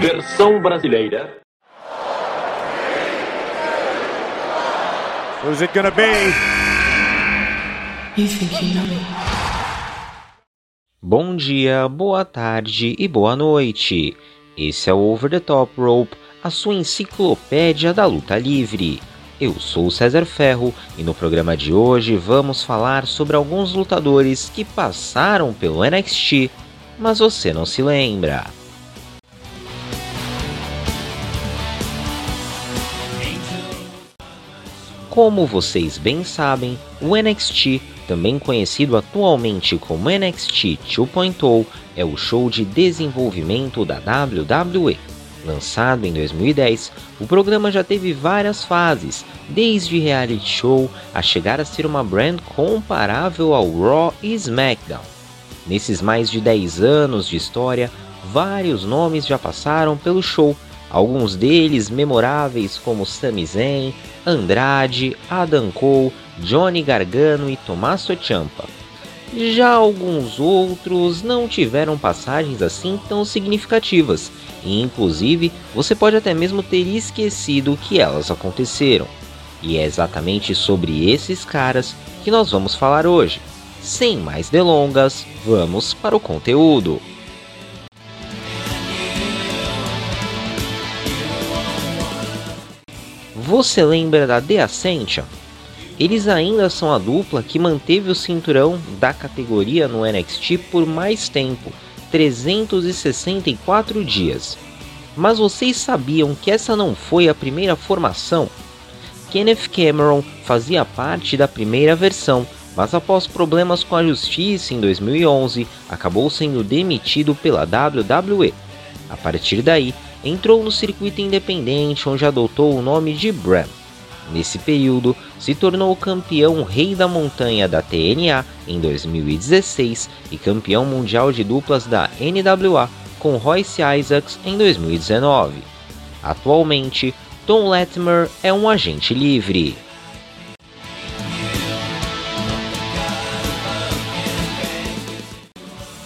Versão brasileira. Who's it gonna be? You think you know me? Bom dia, boa tarde e boa noite. Esse é o Over the Top Rope, a sua enciclopédia da luta livre. Eu sou o César Ferro e no programa de hoje vamos falar sobre alguns lutadores que passaram pelo NXT, mas você não se lembra. Como vocês bem sabem, o NXT, também conhecido atualmente como NXT 2.0, é o show de desenvolvimento da WWE. Lançado em 2010, o programa já teve várias fases, desde reality show a chegar a ser uma brand comparável ao Raw e SmackDown. Nesses mais de 10 anos de história, vários nomes já passaram pelo show, alguns deles memoráveis como Sami Zayn, Andrade, Adam Cole, Johnny Gargano e Tommaso Ciampa. Já alguns outros não tiveram passagens assim tão significativas, e inclusive você pode até mesmo ter esquecido que elas aconteceram. E é exatamente sobre esses caras que nós vamos falar hoje. Sem mais delongas, vamos para o conteúdo. Você lembra da The Ascension? Eles ainda são a dupla que manteve o cinturão da categoria no NXT por mais tempo 364 dias. Mas vocês sabiam que essa não foi a primeira formação? Kenneth Cameron fazia parte da primeira versão, mas após problemas com a justiça em 2011, acabou sendo demitido pela WWE. A partir daí, entrou no circuito independente onde adotou o nome de Bram. Nesse período, se tornou campeão rei da montanha da TNA em 2016 e campeão mundial de duplas da NWA com Royce Isaacs em 2019. Atualmente, Tom Latimer é um agente livre.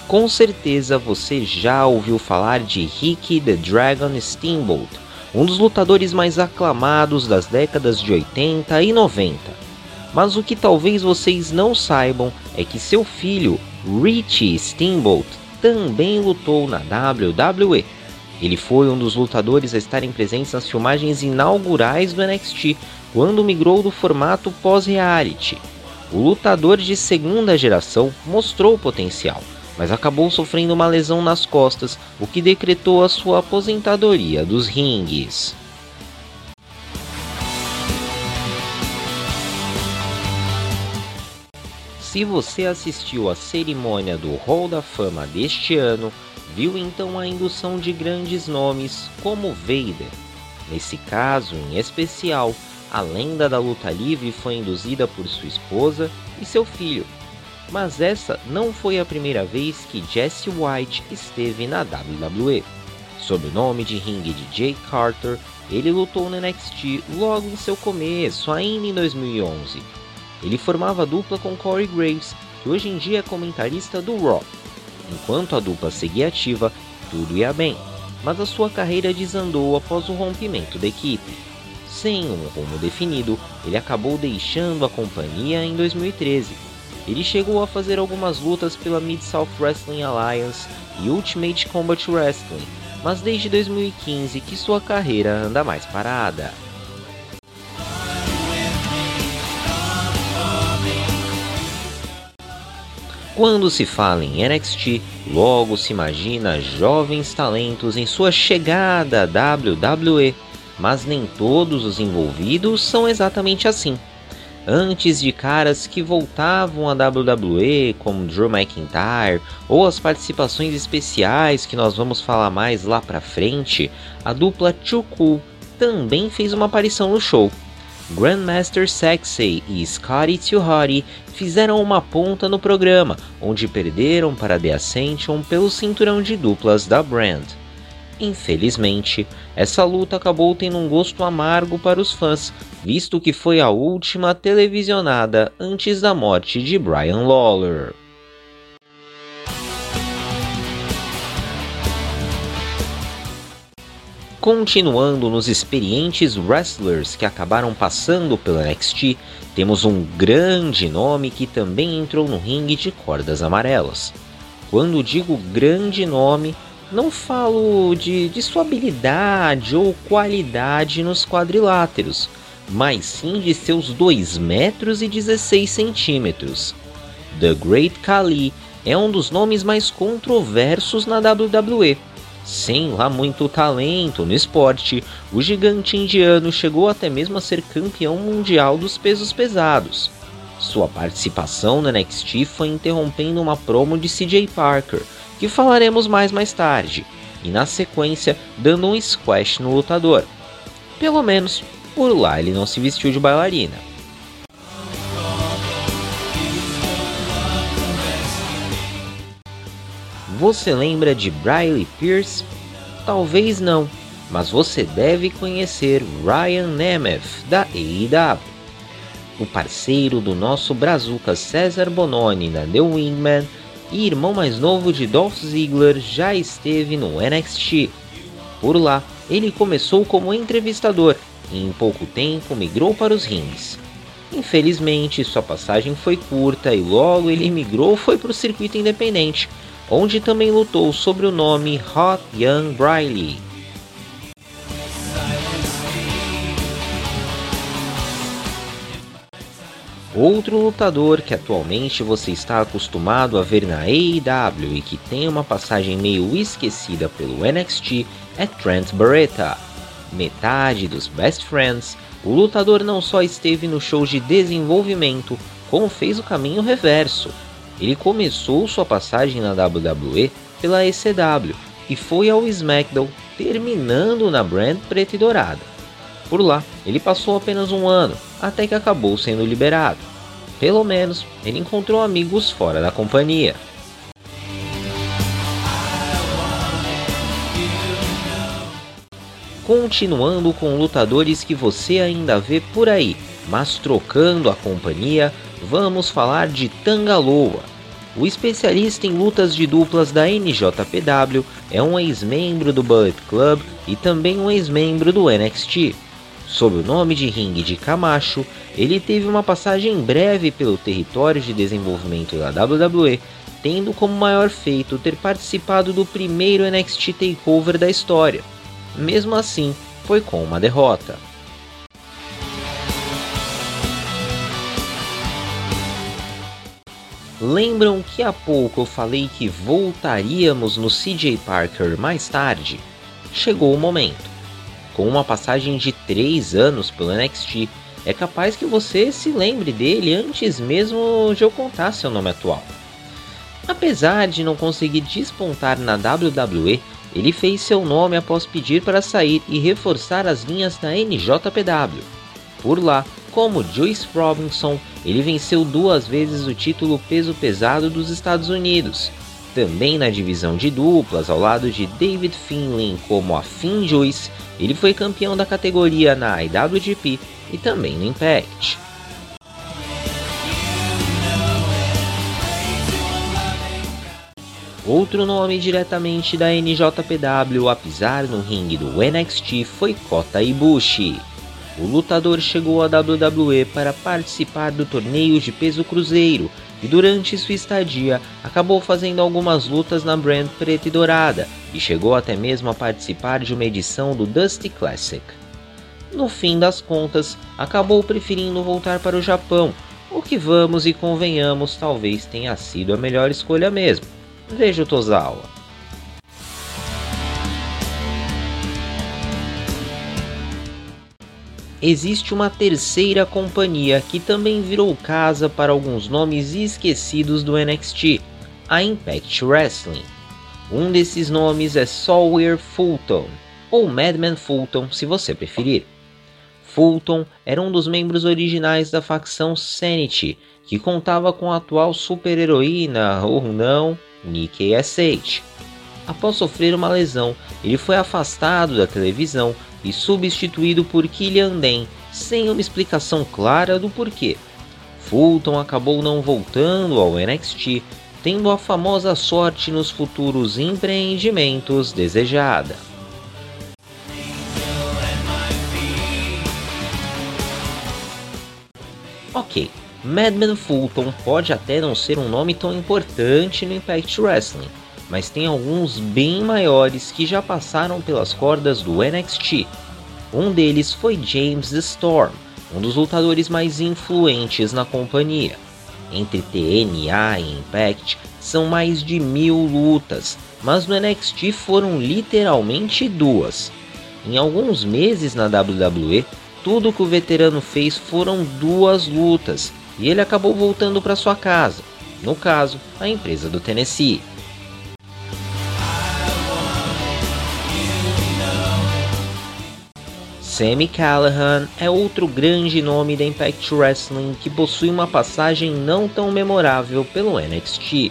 Com certeza você já ouviu falar de Ricky the Dragon Steamboat, um dos lutadores mais aclamados das décadas de 80 e 90. Mas o que talvez vocês não saibam é que seu filho, Richie Steamboat, também lutou na WWE. Ele foi um dos lutadores a estarem presentes nas filmagens inaugurais do NXT, quando migrou do formato pós-reality. O lutador de segunda geração mostrou potencial, mas acabou sofrendo uma lesão nas costas, o que decretou a sua aposentadoria dos ringues. Se você assistiu à cerimônia do Hall da Fama deste ano, viu então a indução de grandes nomes como Vader. Nesse caso em especial, a lenda da luta livre foi induzida por sua esposa e seu filho. Mas essa não foi a primeira vez que Jesse White esteve na WWE. Sob o nome de ringue de Jay Carter, ele lutou no NXT logo em seu começo, ainda em 2011. Ele formava dupla com Corey Graves, que hoje em dia é comentarista do Raw. Enquanto a dupla seguia ativa, tudo ia bem, mas a sua carreira desandou após o rompimento da equipe. Sem um rumo definido, ele acabou deixando a companhia em 2013. Ele chegou a fazer algumas lutas pela Mid-South Wrestling Alliance e Ultimate Combat Wrestling, mas desde 2015 que sua carreira anda mais parada. Quando se fala em NXT, logo se imagina jovens talentos em sua chegada à WWE, mas nem todos os envolvidos são exatamente assim. Antes de caras que voltavam à WWE, como Drew McIntyre, ou as participações especiais que nós vamos falar mais lá pra frente, a dupla Cool também fez uma aparição no show. Grandmaster Sexay e Scotty 2 Hotty fizeram uma ponta no programa, onde perderam para The Ascension pelo cinturão de duplas da brand. Infelizmente, essa luta acabou tendo um gosto amargo para os fãs, visto que foi a última televisionada antes da morte de Brian Lawler. Continuando nos experientes wrestlers que acabaram passando pelo NXT, temos um grande nome que também entrou no ringue de cordas amarelas. Quando digo grande nome, não falo de, de sua habilidade ou qualidade nos quadriláteros, mas sim de seus 2 metros e 16 centímetros. The Great Khali é um dos nomes mais controversos na WWE sem lá muito talento no esporte, o gigante indiano chegou até mesmo a ser campeão mundial dos pesos pesados. Sua participação no NXT foi interrompendo uma promo de CJ Parker, que falaremos mais mais tarde, e na sequência dando um squash no lutador. Pelo menos, por lá ele não se vestiu de bailarina. Você lembra de Briley Pierce? Talvez não, mas você deve conhecer Ryan Nemeth da AEW. O parceiro do nosso brazuca César Bononi na The Wingman e irmão mais novo de Dolph Ziggler já esteve no NXT. Por lá, ele começou como entrevistador e em pouco tempo migrou para os rings. Infelizmente, sua passagem foi curta e logo ele migrou foi para o circuito independente, onde também lutou sobre o nome Hot Young Briley. Outro lutador que atualmente você está acostumado a ver na AEW e que tem uma passagem meio esquecida pelo NXT é Trent Barreta. Metade dos Best Friends, o lutador não só esteve no show de desenvolvimento, como fez o caminho reverso ele começou sua passagem na WWE pela ECW e foi ao SmackDown, terminando na brand preta e dourada. Por lá, ele passou apenas um ano, até que acabou sendo liberado. Pelo menos, ele encontrou amigos fora da companhia. Continuando com lutadores que você ainda vê por aí, mas trocando a companhia, vamos falar de Tangaloa. O especialista em lutas de duplas da NJPW é um ex-membro do Bullet Club e também um ex-membro do NXT. Sob o nome de ringue de Camacho, ele teve uma passagem breve pelo território de desenvolvimento da WWE, tendo como maior feito ter participado do primeiro NXT Takeover da história. Mesmo assim, foi com uma derrota. Lembram que há pouco eu falei que voltaríamos no CJ Parker mais tarde? Chegou o momento. Com uma passagem de 3 anos pelo NXT, é capaz que você se lembre dele antes mesmo de eu contar seu nome atual. Apesar de não conseguir despontar na WWE, ele fez seu nome após pedir para sair e reforçar as linhas da NJPW. Por lá, como Joyce Robinson, ele venceu duas vezes o título peso pesado dos Estados Unidos. Também na divisão de duplas, ao lado de David Finlay como a Finn Joyce, ele foi campeão da categoria na IWGP e também no Impact. Outro nome diretamente da NJPW a pisar no ringue do NXT foi Kota Ibushi. O lutador chegou à WWE para participar do torneio de peso cruzeiro e durante sua estadia acabou fazendo algumas lutas na brand preta e dourada e chegou até mesmo a participar de uma edição do Dusty Classic. No fim das contas, acabou preferindo voltar para o Japão, o que vamos e convenhamos talvez tenha sido a melhor escolha mesmo. Veja o Tozawa. Existe uma terceira companhia que também virou casa para alguns nomes esquecidos do NXT, a Impact Wrestling. Um desses nomes é Sawyer Fulton, ou Madman Fulton se você preferir. Fulton era um dos membros originais da facção Sanity, que contava com a atual super-heroína, ou não, Nikki S.H. Após sofrer uma lesão, ele foi afastado da televisão e substituído por Killian Den, sem uma explicação clara do porquê. Fulton acabou não voltando ao NXT, tendo a famosa sorte nos futuros empreendimentos desejada. Ok, Madman Fulton pode até não ser um nome tão importante no Impact Wrestling, mas tem alguns bem maiores que já passaram pelas cordas do NXT. Um deles foi James Storm, um dos lutadores mais influentes na companhia. Entre TNA e Impact são mais de mil lutas, mas no NXT foram literalmente duas. Em alguns meses na WWE, tudo que o veterano fez foram duas lutas e ele acabou voltando para sua casa, no caso, a empresa do Tennessee. Sammy Callahan é outro grande nome da Impact Wrestling que possui uma passagem não tão memorável pelo NXT.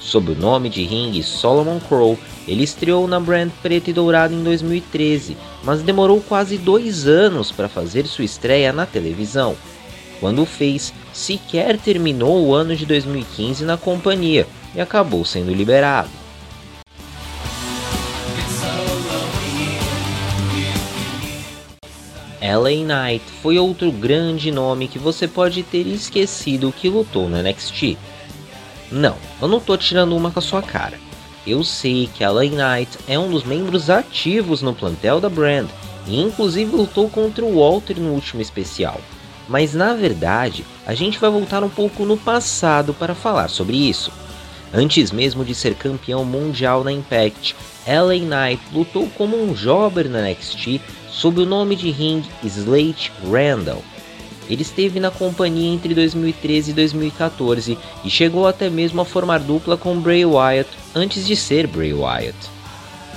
Sob o nome de ringue Solomon Crow, ele estreou na brand preta e dourada em 2013, mas demorou quase dois anos para fazer sua estreia na televisão. Quando o fez, sequer terminou o ano de 2015 na companhia e acabou sendo liberado. LA Knight foi outro grande nome que você pode ter esquecido que lutou no NXT. Não, eu não tô tirando uma com a sua cara. Eu sei que LA Knight é um dos membros ativos no plantel da Brand e inclusive lutou contra o Walter no último especial. Mas na verdade, a gente vai voltar um pouco no passado para falar sobre isso. Antes mesmo de ser campeão mundial na Impact, LA Knight lutou como um jobber na NXT sob o nome de ring Slate Randall. Ele esteve na companhia entre 2013 e 2014 e chegou até mesmo a formar dupla com Bray Wyatt antes de ser Bray Wyatt.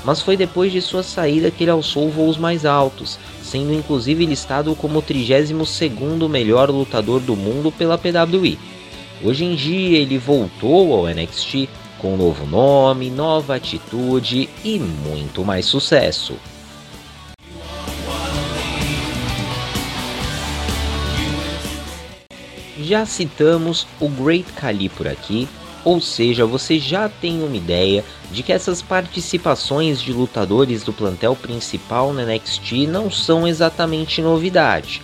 Mas foi depois de sua saída que ele alçou voos mais altos, sendo inclusive listado como o 32º melhor lutador do mundo pela PWI. Hoje em dia ele voltou ao NXT com novo nome, nova atitude e muito mais sucesso. Já citamos o Great Khali por aqui, ou seja, você já tem uma ideia de que essas participações de lutadores do plantel principal no NXT não são exatamente novidade.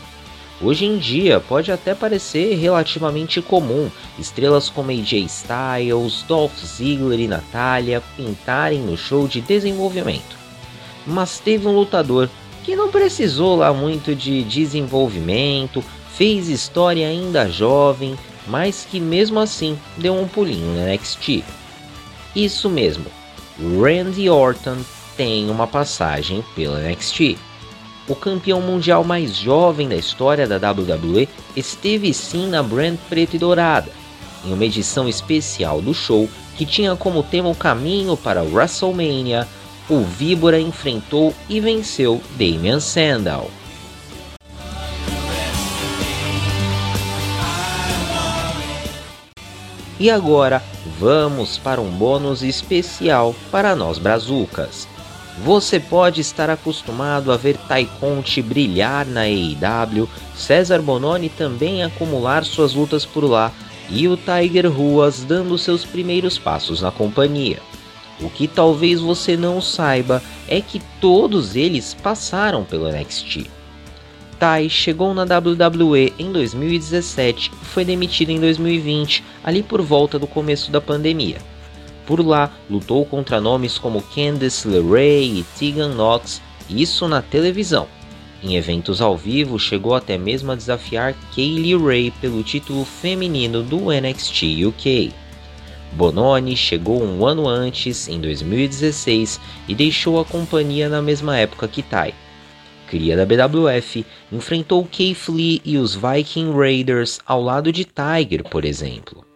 Hoje em dia pode até parecer relativamente comum estrelas como AJ Styles, Dolph Ziggler e Natalya pintarem no show de desenvolvimento. Mas teve um lutador que não precisou lá muito de desenvolvimento, fez história ainda jovem, mas que mesmo assim deu um pulinho no NXT. Isso mesmo, Randy Orton tem uma passagem pelo NXT. O campeão mundial mais jovem da história da WWE esteve sim na brand preta e dourada, em uma edição especial do show que tinha como tema o caminho para WrestleMania. O Víbora enfrentou e venceu Damian Sandow. E agora vamos para um bônus especial para nós brazucas. Você pode estar acostumado a ver Taikonte brilhar na AEW, César Bononi também acumular suas lutas por lá e o Tiger Ruas dando seus primeiros passos na companhia. O que talvez você não saiba é que todos eles passaram pelo NXT. Tai chegou na WWE em 2017 e foi demitido em 2020, ali por volta do começo da pandemia. Por lá, lutou contra nomes como Candice LeRae e Tegan Knox, isso na televisão. Em eventos ao vivo, chegou até mesmo a desafiar Kaylee Ray pelo título feminino do NXT UK. Bononi chegou um ano antes, em 2016, e deixou a companhia na mesma época que Tai cria da BWF, enfrentou Keith Lee e os Viking Raiders ao lado de Tiger, por exemplo.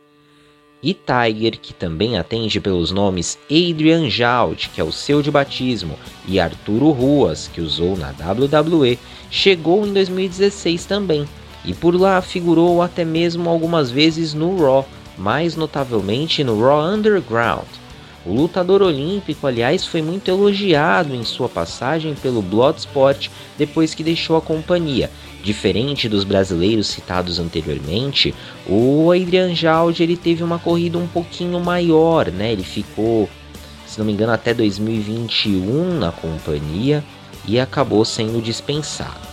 E Tiger, que também atende pelos nomes Adrian Jaud, que é o seu de batismo, e Arturo Ruas, que usou na WWE, chegou em 2016 também, e por lá figurou até mesmo algumas vezes no Raw, mais notavelmente no Raw Underground. O lutador olímpico, aliás, foi muito elogiado em sua passagem pelo Bloodsport depois que deixou a companhia. Diferente dos brasileiros citados anteriormente, o Adrian Jaldi ele teve uma corrida um pouquinho maior, né? Ele ficou, se não me engano, até 2021 na companhia e acabou sendo dispensado.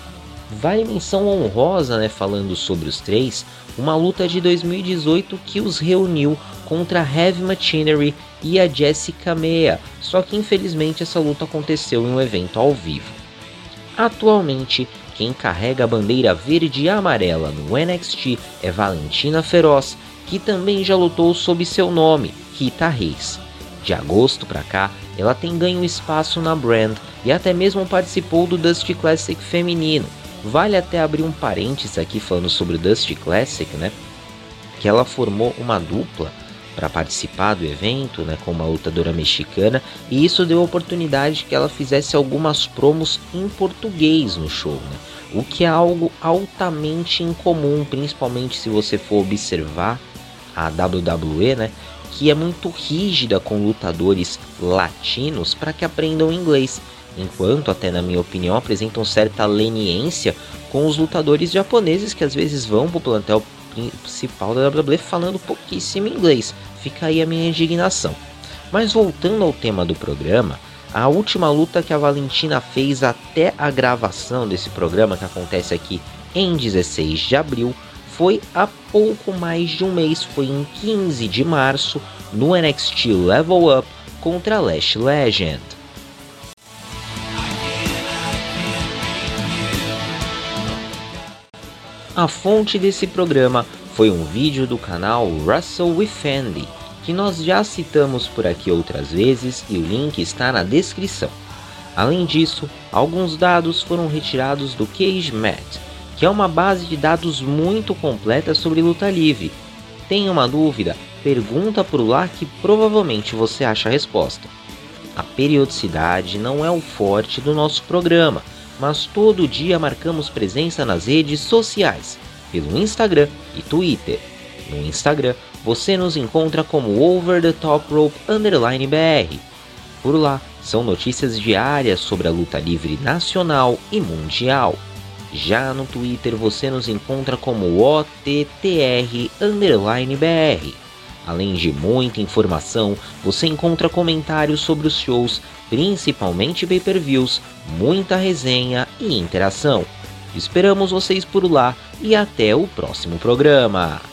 Vale menção honrosa, né, falando sobre os três, uma luta de 2018 que os reuniu contra a Heavy Machinery e a Jessica Mea, só que infelizmente essa luta aconteceu em um evento ao vivo. Atualmente, quem carrega a bandeira verde e amarela no NXT é Valentina Feroz, que também já lutou sob seu nome, Rita Reis. De agosto para cá, ela tem ganho espaço na brand e até mesmo participou do Dusty Classic feminino. Vale até abrir um parênteses aqui falando sobre o Dusty Classic, né? Que ela formou uma dupla para participar do evento, né, com uma lutadora mexicana, e isso deu a oportunidade que ela fizesse algumas promos em português no show, né? o que é algo altamente incomum, principalmente se você for observar a WWE, né, que é muito rígida com lutadores latinos para que aprendam inglês, enquanto até na minha opinião apresentam certa leniência com os lutadores japoneses que às vezes vão para o plantel principal da WWE falando pouquíssimo inglês. Fica aí a minha indignação. Mas voltando ao tema do programa, a última luta que a Valentina fez até a gravação desse programa que acontece aqui em 16 de abril foi há pouco mais de um mês, foi em 15 de março, no NXT Level Up contra Lash Legend. A fonte desse programa foi um vídeo do canal Russell with Andy, que nós já citamos por aqui outras vezes e o link está na descrição. Além disso, alguns dados foram retirados do Cage Mat, que é uma base de dados muito completa sobre luta livre. Tem uma dúvida? Pergunta por lá que provavelmente você acha a resposta. A periodicidade não é o forte do nosso programa, mas todo dia marcamos presença nas redes sociais, pelo Instagram e Twitter. No Instagram, você nos encontra como Over the Top Rope Underline BR. Por lá, são notícias diárias sobre a luta livre nacional e mundial. Já no Twitter você nos encontra como OTTR Underline BR. Além de muita informação, você encontra comentários sobre os shows, principalmente pay-per-views, muita resenha e interação. Esperamos vocês por lá e até o próximo programa.